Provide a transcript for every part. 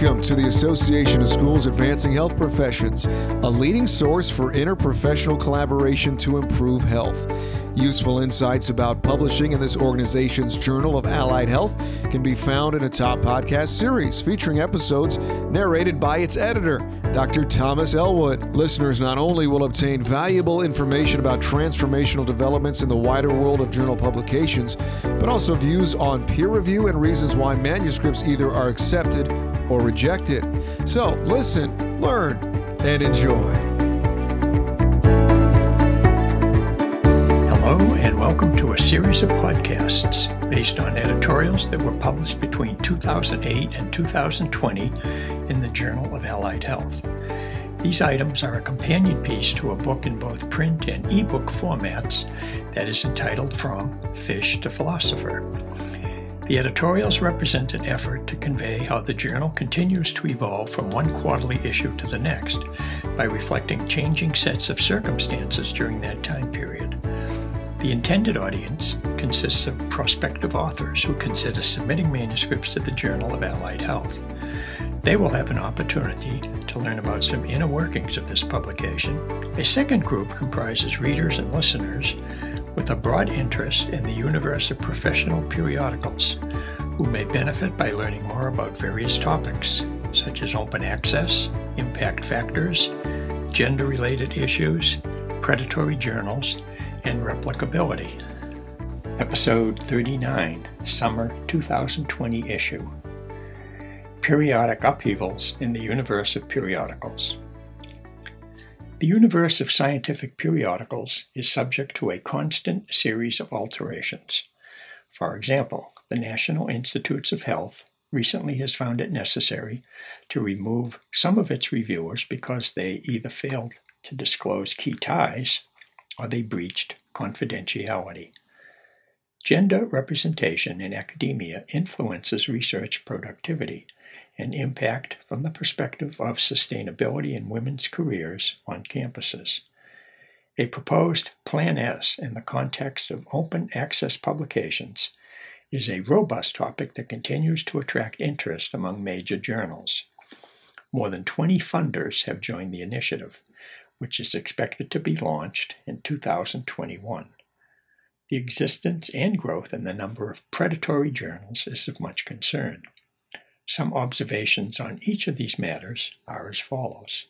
Welcome to the Association of Schools Advancing Health Professions, a leading source for interprofessional collaboration to improve health. Useful insights about publishing in this organization's Journal of Allied Health can be found in a top podcast series featuring episodes narrated by its editor, Dr. Thomas Elwood. Listeners not only will obtain valuable information about transformational developments in the wider world of journal publications, but also views on peer review and reasons why manuscripts either are accepted or reject it. So listen, learn, and enjoy. Hello, and welcome to a series of podcasts based on editorials that were published between 2008 and 2020 in the Journal of Allied Health. These items are a companion piece to a book in both print and ebook formats that is entitled From Fish to Philosopher. The editorials represent an effort to convey how the journal continues to evolve from one quarterly issue to the next by reflecting changing sets of circumstances during that time period. The intended audience consists of prospective authors who consider submitting manuscripts to the Journal of Allied Health. They will have an opportunity to learn about some inner workings of this publication. A second group comprises readers and listeners with a broad interest in the universe of professional periodicals who may benefit by learning more about various topics such as open access, impact factors, gender related issues, predatory journals, and replicability. Episode 39, Summer 2020 issue Periodic Upheavals in the Universe of Periodicals. The universe of scientific periodicals is subject to a constant series of alterations. For example, the National Institutes of Health recently has found it necessary to remove some of its reviewers because they either failed to disclose key ties or they breached confidentiality. Gender representation in academia influences research productivity and impact from the perspective of sustainability in women's careers on campuses. A proposed Plan S in the context of open access publications is a robust topic that continues to attract interest among major journals. More than 20 funders have joined the initiative, which is expected to be launched in 2021. The existence and growth in the number of predatory journals is of much concern. Some observations on each of these matters are as follows.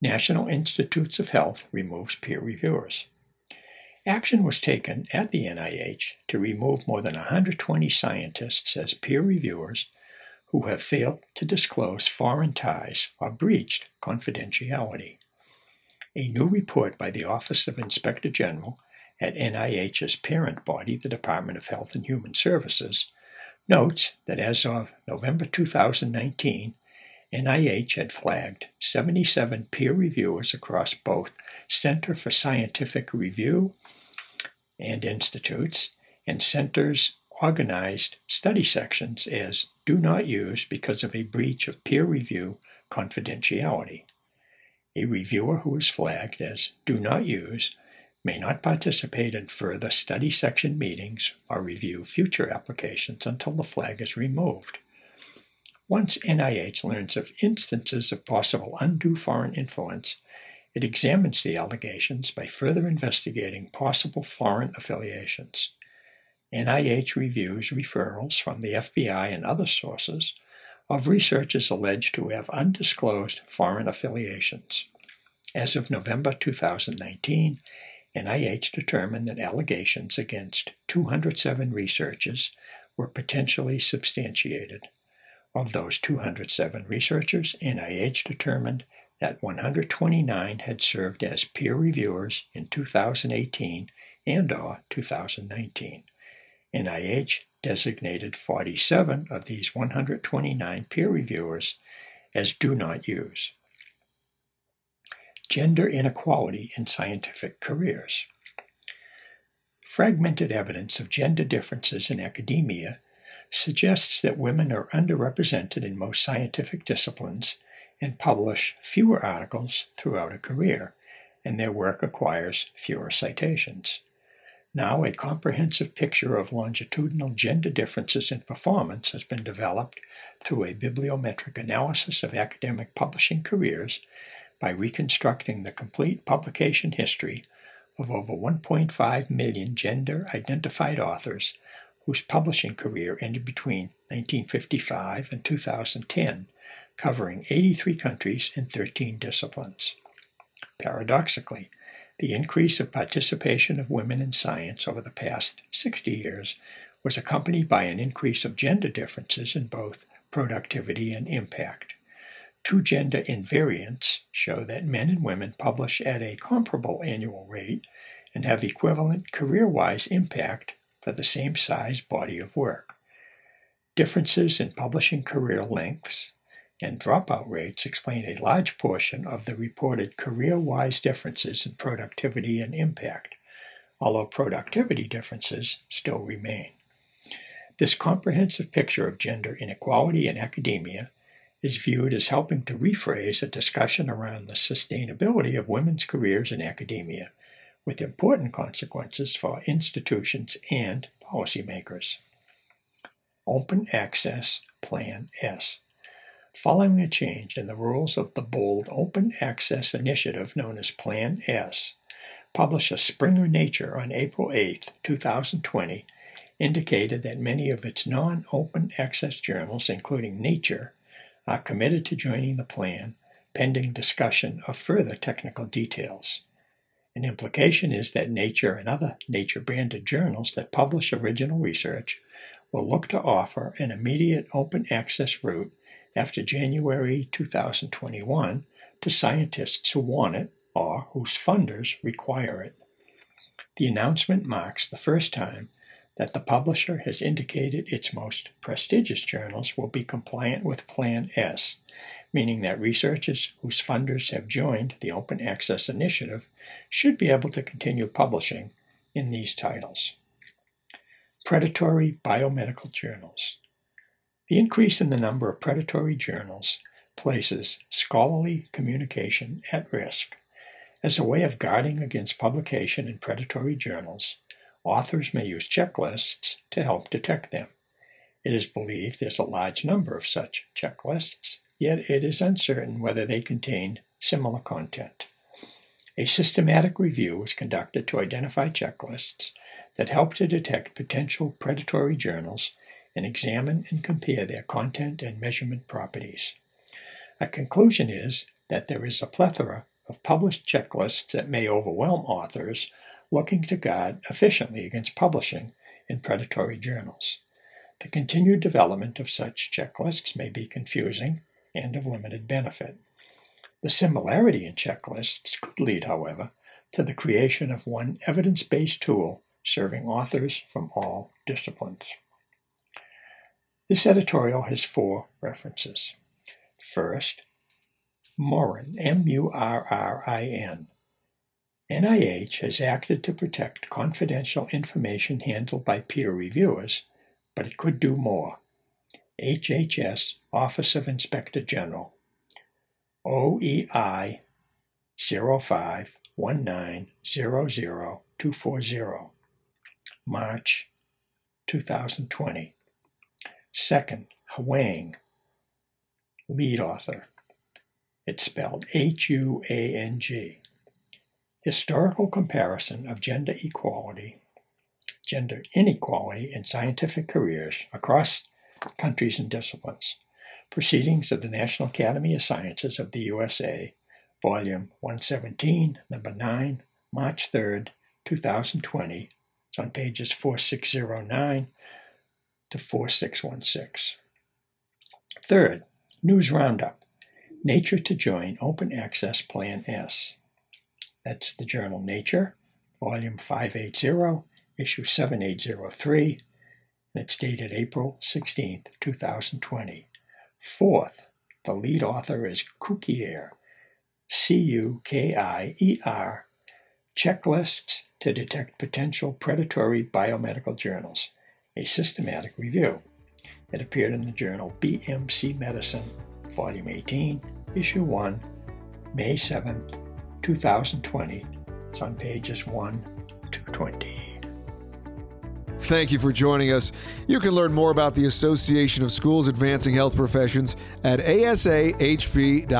National Institutes of Health removes peer reviewers. Action was taken at the NIH to remove more than 120 scientists as peer reviewers who have failed to disclose foreign ties or breached confidentiality. A new report by the Office of Inspector General at NIH's parent body, the Department of Health and Human Services, notes that as of November 2019, NIH had flagged 77 peer reviewers across both Center for Scientific Review and institutes and centers organized study sections as do not use because of a breach of peer review confidentiality. A reviewer who is flagged as do not use may not participate in further study section meetings or review future applications until the flag is removed. Once NIH learns of instances of possible undue foreign influence, it examines the allegations by further investigating possible foreign affiliations. NIH reviews referrals from the FBI and other sources of researchers alleged to have undisclosed foreign affiliations. As of November 2019, NIH determined that allegations against 207 researchers were potentially substantiated. Of those 207 researchers, NIH determined that 129 had served as peer reviewers in 2018 and or 2019. NIH designated 47 of these 129 peer reviewers as do not use gender inequality in scientific careers. Fragmented evidence of gender differences in academia suggests that women are underrepresented in most scientific disciplines and publish fewer articles throughout a career, and their work acquires fewer citations. Now, a comprehensive picture of longitudinal gender differences in performance has been developed through a bibliometric analysis of academic publishing careers by reconstructing the complete publication history of over 1.5 million gender identified authors whose publishing career ended between 1955 and 2010, covering 83 countries and 13 disciplines. Paradoxically, the increase of participation of women in science over the past 60 years was accompanied by an increase of gender differences in both productivity and impact. Two gender invariants show that men and women publish at a comparable annual rate and have equivalent career wise impact for the same size body of work. Differences in publishing career lengths and dropout rates explain a large portion of the reported career wise differences in productivity and impact, although productivity differences still remain. This comprehensive picture of gender inequality in academia is viewed as helping to rephrase a discussion around the sustainability of women's careers in academia, with important consequences for institutions and policymakers. Open Access Plan S. Following a change in the rules of the bold open access initiative known as Plan S, published a Springer Nature on April 8, 2020, indicated that many of its non open access journals, including Nature, are committed to joining the plan pending discussion of further technical details. An implication is that Nature and other Nature branded journals that publish original research will look to offer an immediate open access route after January 2021 to scientists who want it or whose funders require it. The announcement marks the first time that the publisher has indicated its most prestigious journals will be compliant with Plan S, meaning that researchers whose funders have joined the Open Access Initiative should be able to continue publishing in these titles. Predatory biomedical journals. The increase in the number of predatory journals places scholarly communication at risk. As a way of guarding against publication in predatory journals, authors may use checklists to help detect them. It is believed there's a large number of such checklists, yet it is uncertain whether they contain similar content. A systematic review was conducted to identify checklists that help to detect potential predatory journals and examine and compare their content and measurement properties. A conclusion is that there is a plethora of published checklists that may overwhelm authors looking to guard efficiently against publishing in predatory journals. The continued development of such checklists may be confusing and of limited benefit. The similarity in checklists could lead, however, to the creation of one evidence based tool serving authors from all disciplines. This editorial has four references. First, Murrin, M U R R I N. NIH has acted to protect confidential information handled by peer reviewers, but it could do more. HHS Office of Inspector General, OEI 0519000240, March 2020. Second, Huang, lead author. It's spelled H U A N G. Historical comparison of gender equality, gender inequality in scientific careers across countries and disciplines. Proceedings of the National Academy of Sciences of the USA, Volume 117, Number 9, March 3rd, 2020. It's on pages 4609 to 4616. Third, News Roundup Nature to join Open Access Plan S. That's the journal Nature, volume 580, issue 7803, and it's dated April 16, 2020. Fourth, the lead author is Cukier, C U K I E R, Checklists to Detect Potential Predatory Biomedical Journals a systematic review. It appeared in the journal BMC Medicine, Volume 18, Issue 1, May 7, 2020. It's on pages 1 to 20. thank you for joining us. You can learn more about the Association of Schools Advancing Health Professions at asahp.org.